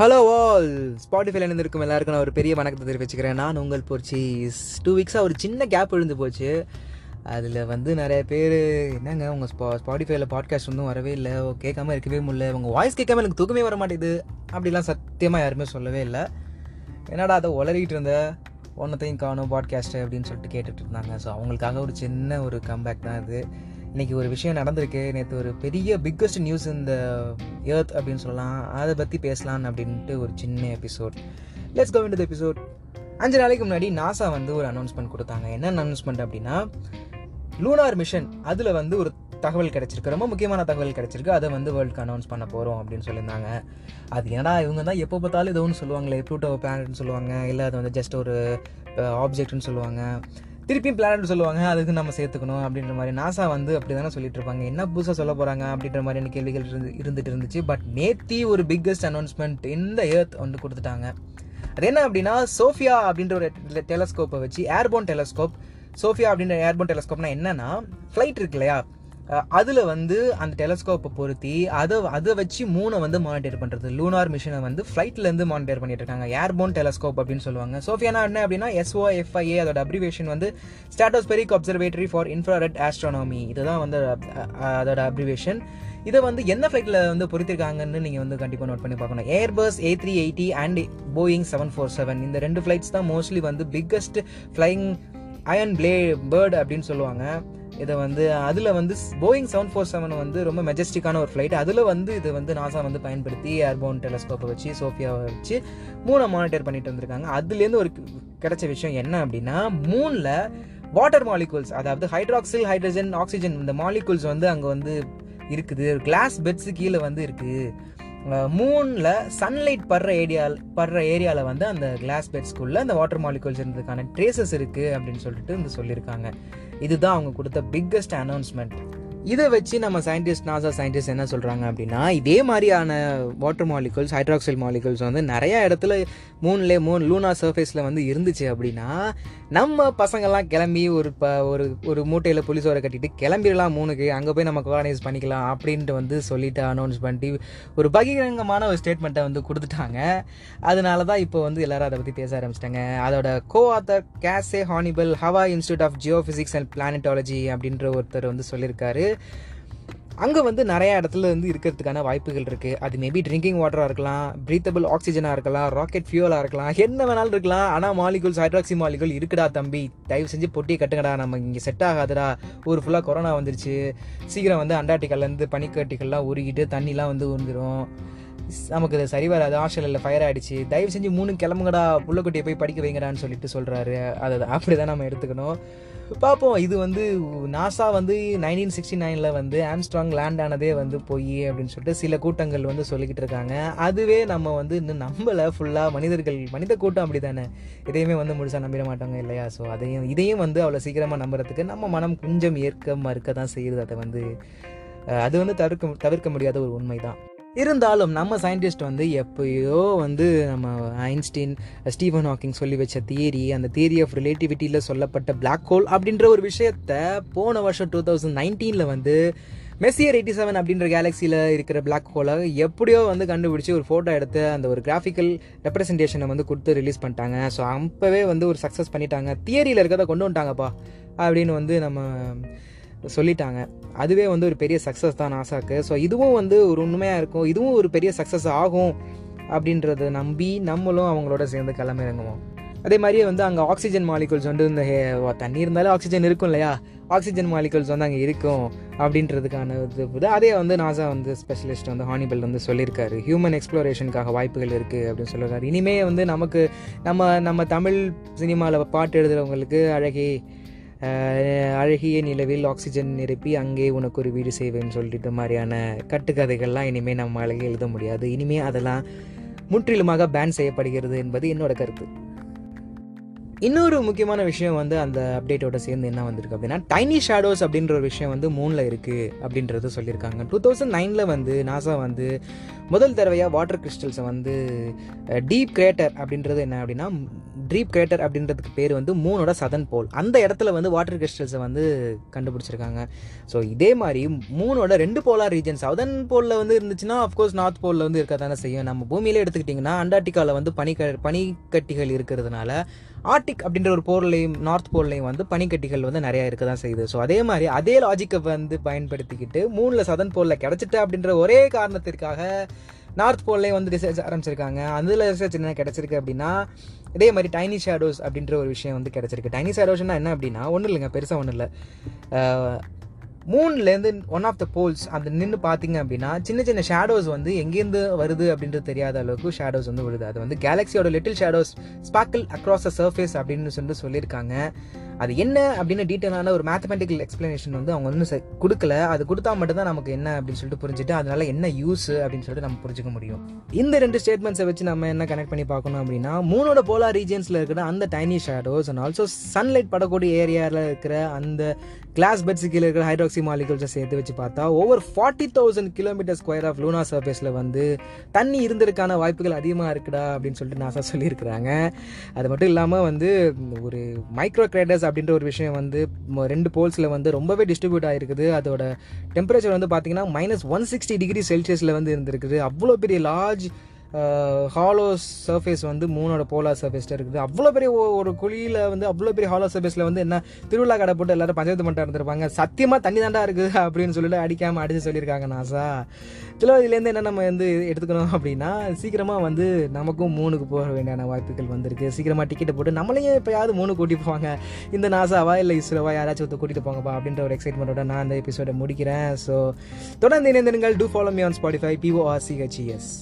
Hello all ஸ்பாட்டிஃபைல இருந்திருக்கும் எல்லாருக்கும் நான் ஒரு பெரிய வணக்கத்தை தெரிவிச்சுக்கிறேன். நான் உங்கள் போச்சு டூ வீக்ஸாக ஒரு சின்ன கேப் விழுந்து போச்சு. அதில் வந்து நிறைய பேர் என்னங்க உங்கள் ஸ்பா ஸ்பாட்டிஃபைல பாட்காஸ்ட் ஒன்றும் வரவே இல்லை. கேட்காம இருக்கவே முடியல. உங்கள் வாய்ஸ் கேட்காம எனக்கு தூக்கமே வர மாட்டேங்குது. அப்படிலாம் சத்தியமாக யாருமே சொல்லவே இல்லை. என்னடா அதை உளறிக்கிட்டு இருந்த? ஒன்றத்தையும் காணும் பாட்காஸ்ட்டு அப்படின்னு சொல்லிட்டு கேட்டுட்டு இருந்தாங்க. ஸோ அவங்களுக்காக ஒரு சின்ன ஒரு கம்பேக் தான் இது இன்னைக்கு ஒரு விஷயம் நடந்திருக்கு. நேற்று ஒரு பெரிய பிக்கஸ்ட் நியூஸ் இந்த எர்த் அப்படின்னு சொல்லலாம். அதை பற்றி பேசலாம் அப்படின்ட்டு ஒரு சின்ன எபிசோட் லெட்ஸ் கோ இந்த எபிசோட் அஞ்சு நாளைக்கு முன்னாடி நாசா வந்து ஒரு அனௌன்ஸ்மெண்ட் கொடுத்தாங்க. என்ன அனௌன்ஸ்மெண்ட் அப்படின்னா லூனார் மிஷன் அதில் வந்து ஒரு தகவல் கிடச்சிருக்கு. ரொம்ப முக்கியமான தகவல் கிடச்சிருக்கு. அதை வந்து வேர்ல்டுக்கு அனௌன்ஸ் பண்ண போகிறோம் அப்படின்னு சொல்லியிருந்தாங்க. அது ஏன்னா இவங்க தான் எப்போ பார்த்தாலும் ஏதோ ஒன்று சொல்லுவாங்களே ப்ளூட்டோ பிளானட்னு சொல்லுவாங்க. இல்லை அது வந்து ஜஸ்ட் ஒரு ஆப்ஜெக்ட்னு சொல்லுவாங்க. திருப்பியும் பிளானட் சொல்லுவாங்க அதுக்கு நம்ம சேர்த்துக்கணும் அப்படின்ற மாதிரி. நாசா வந்து அப்படி தானே சொல்லிட்டு இருப்பாங்க என்ன புதுசாக சொல்ல போகிறாங்க அப்படின்ற மாதிரியான கேள்விகள் இருந்து இருந்துட்டு இருந்துச்சு. பட் நேத்தி ஒரு பிக்கஸ்ட் அனௌன்ஸ்மெண்ட் இந்த ஏர்த் வந்து கொடுத்துட்டாங்க. அது என்ன அப்படின்னா சோஃபியா அப்படின்ற ஒரு டெலஸ்கோப்பை வச்சு ஏர்போன் டெலஸ்கோப் சோஃபியா அப்படின்ற ஏர்போன் டெலஸ்கோப்னா என்னன்னா ஃப்ளைட் இருக்கு இல்லையா? அதில் வந்து அந்த டெலஸ்கோப்பை பொருத்தி அதை அதை வச்சு மூணை வந்து மானிட்டர் பண்ணுறது லூனார் மிஷினை வந்து ஃப்ளைட்லேருந்து மானிட்டர் பண்ணிட்டு இருக்காங்க. ஏர்போன் டெலஸ்கோப் அப்படின்னு சொல்லுவாங்க. சோஃபியானா என்ன அப்படின்னா எஸ்ஓ எஃப்ஐஏ அதோட அப்ரிவேஷன் வந்து stratospheric observatory for infrared astronomy இதுதான் வந்து அதோட அப்ரிவேஷன் இதை வந்து எந்த ஃப்ளைட்டில் வந்து பொறுத்திருக்காங்கன்னு நீங்கள் வந்து கண்டிப்பாக நோட் பண்ணி பார்க்கணும். Airbus A three eighty and Boeing seven four seven இந்த ரெண்டு ஃப்ளைட்ஸ் தான் மோஸ்ட்லி வந்து biggest flying iron play bird அப்படின்னு சொல்லுவாங்க. இதை வந்து அதில் வந்து போயிங் செவன் ஃபோர் செவன் வந்து ரொம்ப மெஜஸ்டிக்கான ஒரு ஃப்ளைட் அதில் வந்து இது வந்து நாசா வந்து பயன்படுத்தி ஏர்போன் டெலஸ்கோப்பை வச்சு சோஃபியாவை வச்சு மூணை மானிட்டர் பண்ணிட்டு வந்திருக்காங்க. அதுலேருந்து ஒரு கிடைச்ச விஷயம் என்ன அப்படின்னா மூணில் வாட்டர் மாலிகூல்ஸ் அதாவது ஹைட்ராக்சில் ஹைட்ரஜன் ஆக்சிஜன் இந்த மாலிகூல்ஸ் வந்து அங்கே வந்து இருக்குது. கிளாஸ் பெட்ஸு கீழே வந்து இருக்குது மூணில் சன்லைட் படுற ஏரியா படுற ஏரியாவில் வந்து அந்த கிளாஸ் பெட்ஸ்குள்ளே அந்த வாட்டர் மாலிகூல்ஸ் இருந்ததுக்கான ட்ரேசஸ் இருக்குது அப்படின்னு சொல்லிட்டு வந்து சொல்லியிருக்காங்க. இதுதான் அவங்க கொடுத்த பிக்கஸ்ட் அனௌன்ஸ்மெண்ட் இதை வச்சு நம்ம சயின்டிஸ்ட் நாசா சயின்டிஸ்ட் என்ன சொல்கிறாங்க அப்படின்னா இதே மாதிரியான வாட்டர் மாலிகுல்ஸ் ஹைட்ராக்சைல் மாலிகுல்ஸ் வந்து நிறையா இடத்துல மூணுலே மூணு லூனா சர்ஃபேஸில் வந்து இருந்துச்சு அப்படின்னா நம்ம பசங்கள்லாம் கிளம்பி ஒரு ப ஒரு ஒரு மூட்டையில் புளிசோரை கட்டிட்டு கிளம்பிடலாம் மூணுக்கு அங்கே போய் நம்ம கோலனைஸ் பண்ணிக்கலாம் அப்படின்ட்டு வந்து சொல்லிட்டு அனௌன்ஸ் பண்ணிட்டு ஒரு பகிரங்கமான ஒரு ஸ்டேட்மெண்ட்டை வந்து கொடுத்துட்டாங்க. அதனால தான் இப்போ வந்து எல்லாரும் அதை பற்றி பேச ஆரம்பிச்சிட்டாங்க. அதோட co author Casey Honniball Hawaii institute of geophysics and planetology அப்படின்ற ஒருத்தர் வந்து சொல்லியிருக்காரு. அங்கே வந்து நிறைய இடத்துல வந்து இருக்கிறதுக்கான வாய்ப்புகள் இருக்குது அது மேபி ட்ரிங்கிங் வாட்டராக இருக்கலாம் ப்ரீத்தபிள் ஆக்சிஜனாக இருக்கலாம் ராக்கெட் ஃபியூலாக இருக்கலாம் என்ன வேணாலும் இருக்கலாம். ஆனால் மாலிகூல்ஸ் ஹைட்ராக்சி மாலிகூல் இருக்குடா தம்பி. தயவு செஞ்சு பொட்டியை கட்டுங்கடா நம்ம இங்கே செட் ஆகாதுடா. ஊர் ஃபுல்லாக கொரோனா வந்துருச்சு. சீக்கிரம் வந்து அண்டார்டிகாலேருந்து பனிக்கட்டிகள்லாம் உருகிட்டு தண்ணிலாம் வந்து உருந்துடும் நமக்கு இது சரி வராது. ஆஸ்திரேலியாவில் ஃபயர் ஆகிடுச்சு தயவு செஞ்சு மூணு கிளம்புங்கடா. புள்ளக்குட்டியை போய் படிக்க வைங்கடான்னு சொல்லிட்டு சொல்கிறாரு அதை அப்படி தான் நம்ம எடுத்துக்கணும். பார்ப்போம் இது வந்து நாசா வந்து நைன்டீன் சிக்ஸ்டி நைனில் வந்து ஆம்ஸ்ட்ராங் லேண்ட் ஆனதே வந்து போய் அப்படின்னு சொல்லிட்டு சில கூட்டங்கள் வந்து சொல்லிக்கிட்டு இருக்காங்க. அதுவே நம்ம வந்து இன்னும் நம்பலை ஃபுல்லாக மனிதர்கள் மனித கூட்டம் அப்படி தானே இதையுமே வந்து முழுசாக நம்பிட மாட்டாங்க இல்லையா? ஸோ அதையும் இதையும் வந்து அவ்வளோ சீக்கிரமாக நம்புறதுக்கு நம்ம மனம் கொஞ்சம் ஏற்க மறுக்க தான் செய்யுது. அதை வந்து அது வந்து தவிர்க்க தவிர்க்க முடியாத ஒரு உண்மை தான் இருந்தாலும் நம்ம சயின்டிஸ்ட் வந்து எப்பயோ வந்து நம்ம ஐன்ஸ்டீன் ஸ்டீஃபன் ஹாக்கிங் சொல்லி வச்ச தியரி அந்த தியரி ஆஃப் ரிலேட்டிவிட்டியில் சொல்லப்பட்ட பிளாக் ஹோல் அப்படின்ற ஒரு விஷயத்த போன வருஷம் டூ தௌசண்ட் நைன்டீனில் வந்து மெஸ்ஸியர் எயிட்டி செவன் அப்படின்ற கேலக்சியில் இருக்கிற பிளாக் ஹோலை எப்படியோ வந்து கண்டுபிடிச்சி ஒரு ஃபோட்டோ எடுத்து அந்த ஒரு கிராஃபிக்கல் ரெப்ரசன்டேஷனை வந்து கொடுத்து ரிலீஸ் பண்ணிட்டாங்க. ஸோ அப்போவே வந்து ஒரு சக்ஸஸ் பண்ணிட்டாங்க. தியரியில் இருக்கிறத கொண்டு வந்துட்டாங்கப்பா அப்படின்னு வந்து நம்ம சொல்லிட்டாங்க. அதுவே வந்து ஒரு பெரிய சக்ஸஸ் தான் நாசாக்கு. ஸோ இதுவும் வந்து ஒரு உண்மையாக இருக்கும். இதுவும் ஒரு பெரிய சக்ஸஸ் ஆகும் அப்படின்றத நம்பி நம்மளும் அவங்களோட சேர்ந்து கிளம்பிறங்குவோம் அதே மாதிரியே வந்து அங்கே ஆக்சிஜன் மாலிகூல்ஸ் வந்து இந்த தண்ணி இருந்தாலும் ஆக்சிஜன் இருக்கும் இல்லையா? ஆக்சிஜன் மாலிகூல்ஸ் வந்து அங்கே இருக்கும் அப்படின்றதுக்கான இது அதே வந்து நாசா வந்து ஸ்பெஷலிஸ்ட் வந்து ஹானிபல் வந்து சொல்லியிருக்காரு. ஹியூமன் எக்ஸ்ப்ளோரேஷனுக்காக வாய்ப்புகள் இருக்குது அப்படின்னு சொல்லியிருக்காரு இனிமே வந்து நமக்கு நம்ம நம்ம தமிழ் சினிமாவில் பாட்டு எழுதுகிறவங்களுக்கு அழகி அழகிய நிலவில் ஆக்சிஜன் நிரப்பி அங்கே உனக்கு ஒரு வீடு செய்வேன்னு சொல்லிட்டு மாதிரியான கட்டுக்கதைகள்லாம் இனிமேல் நம்ம அழகே எழுத முடியாது. இனிமேல் அதெல்லாம் முற்றிலுமாக பேன் செய்யப்படுகிறது என்பது என்னோட கருத்து. இன்னொரு முக்கியமான விஷயம் வந்து அந்த அப்டேட்டோட சேர்ந்து என்ன வந்திருக்கு அப்படின்னா டைனி ஷேடோஸ் அப்படின்ற ஒரு விஷயம் வந்து மூணில் இருக்குது அப்படின்றது சொல்லியிருக்காங்க. டூ தௌசண்ட் நைனில் வந்து நாசா வந்து முதல் தடவையாக வாட்டர் கிறிஸ்டல்ஸை வந்து டீப் கிரேட்டர் அப்படின்றது என்ன அப்படின்னா ட்ரீப் கிரேட்டர் அப்படின்றதுக்கு பேர் வந்து மூனோட சதன் போல் அந்த இடத்துல வந்து வாட்டர் கிறிஸ்டல்ஸை வந்து கண்டுபிடிச்சிருக்காங்க. ஸோ இதே மாதிரி மூனோட ரெண்டு போலார் ரீஜன் சதன் போலில் வந்து இருந்துச்சுன்னா அஃப்கோர்ஸ் நார்த் போலில் வந்து இருக்க தானே செய்யும். நம்ம பூமியிலே எடுத்துக்கிட்டிங்கன்னா அண்டார்டிகாவில் வந்து பனிக்க பனிக்கட்டிகள் இருக்கிறதுனால ஆர்டிக் அப்படின்ற ஒரு போர்லையும் நார்த் போர்லையும் வந்து பனிக்கட்டிகள் வந்து நிறையா இருக்க தான் செய்யுது. ஸோ அதே மாதிரி அதே லாஜிக்கை வந்து பயன்படுத்திக்கிட்டு மூணில் சதன் போலில் கிடச்சிட்டு அப்படின்ற ஒரே காரணத்திற்காக நார்த் போல்லே வந்து ரிசர்ச் ஆரம்பிச்சிருக்காங்க. அதில் ரிசர்ச் என்ன கிடச்சிருக்கு அப்படின்னா இதே மாதிரி டைனி ஷேடோஸ் அப்படின்ற ஒரு விஷயம் வந்து கிடச்சிருக்கு. டைனி ஷேடோஸ்னா என்ன அப்படின்னா ஒன்றும் இல்லைங்க பெருசாக ஒன்றும் இல்லை. மூன்லேருந்து ஒன் ஆஃப் த போல்ஸ் அந்த நின்று பார்த்தீங்க அப்படின்னா சின்ன சின்ன ஷேடோஸ் வந்து எங்கேருந்து வருது அப்படின்றது தெரியாத அளவுக்கு ஷேடோஸ் வந்து விழுது. அது வந்து கேலக்ஸியோட little shadows sparkle across the surface அப்படின்னு சொல்லிட்டு சொல்லியிருக்காங்க. அது என்ன அப்படின்னு டீட்டெயிலான ஒரு மேத்தமெட்டிக்கல் எக்ஸ்பிளனேஷன் வந்து அவங்க வந்து கொடுக்கல. அது கொடுத்தா மட்டும்தான் நமக்கு என்ன அப்படின்னு சொல்லிட்டு புரிஞ்சுட்டு அதனால என்ன யூஸ் அப்படின்னு சொல்லிட்டு நம்ம புரிஞ்சுக்க முடியும். இந்த ரெண்டு ஸ்டேட்மெண்ட்ஸை வச்சு நம்ம என்ன கனெக்ட் பண்ணி பார்க்கணும் அப்படின்னா மூணோட போலார் ரீஜன்ஸில் இருக்கிற அந்த tiny shadows and also sunlight படக்கூடிய ஏரியாவில் இருக்கிற அந்த கிளாஸ் பெட்ஸ் கீழே இருக்கிற ஹைட்ராக்சி மாலிகூல்ஸை சேர்த்து வச்சு பார்த்தா over forty thousand kilometre square of lunar சர்ஃபேஸில் வந்து தண்ணி இருந்திருக்கான வாய்ப்புகள் அதிகமாக இருக்குடா அப்படின்னு சொல்லிட்டு நாசா சொல்லியிருக்கிறாங்க. அது மட்டும் இல்லாமல் வந்து ஒரு மைக்ரோ கிரேடர்ஸ் அப்படின்ற ஒரு விஷயம் வந்து ரெண்டு போல்ஸில் வந்து ரொம்பவே டிஸ்ட்ரிபியூட் ஆகிருக்குது அதோட டெம்பரேச்சர் வந்து பார்த்தீங்கன்னா மைனஸ் ஒன் சிக்ஸ்டி டிகிரி செல்சியஸில் வந்து இருந்திருக்குது. அவ்வளோ பெரிய லார்ஜ் ஹாலோ சர்ஃபேஸ் வந்து மூணோட போலார் சர்ஃபேஸில் இருக்குது. அவ்வளோ பெரிய ஒரு குழியில் வந்து அவ்வளோ பெரிய ஹாலோ சர்ஃபேஸில் வந்து என்ன திருவிழா கடை போட்டு எல்லாரும் பஞ்சாயத்து மட்டும் இருந்திருப்பாங்க. சத்தியமாக தண்ணி தாண்டா இருக்குது அப்படின்னு சொல்லிட்டு அடிக்காமல் அடித்து சொல்லியிருக்காங்க நாசா. சில இதுலேருந்து என்ன நம்ம வந்து எடுத்துக்கணும் அப்படின்னா சீக்கிரமாக வந்து நமக்கும் மூணுக்கு போக வேண்டியான வாய்ப்புகள் வந்திருக்கு. சீக்கிரமாக டிக்கெட்டை போட்டு நம்மளையும் எப்போயாவது மூணு கூட்டி போவாங்க. இந்த நாசாவா இல்லை இஸ்ரோவா யாராச்சும் ஒருத்தர் கூட்டிட்டு போங்கப்பா அப்படின்ற ஒரு எக்ஸைட்மெண்ட்டோட நான் இந்த எபிசோட முடிக்கிறேன். ஸோ தொடர்ந்து இணைந்திருங்கள். To follow me on Spotify BORCHES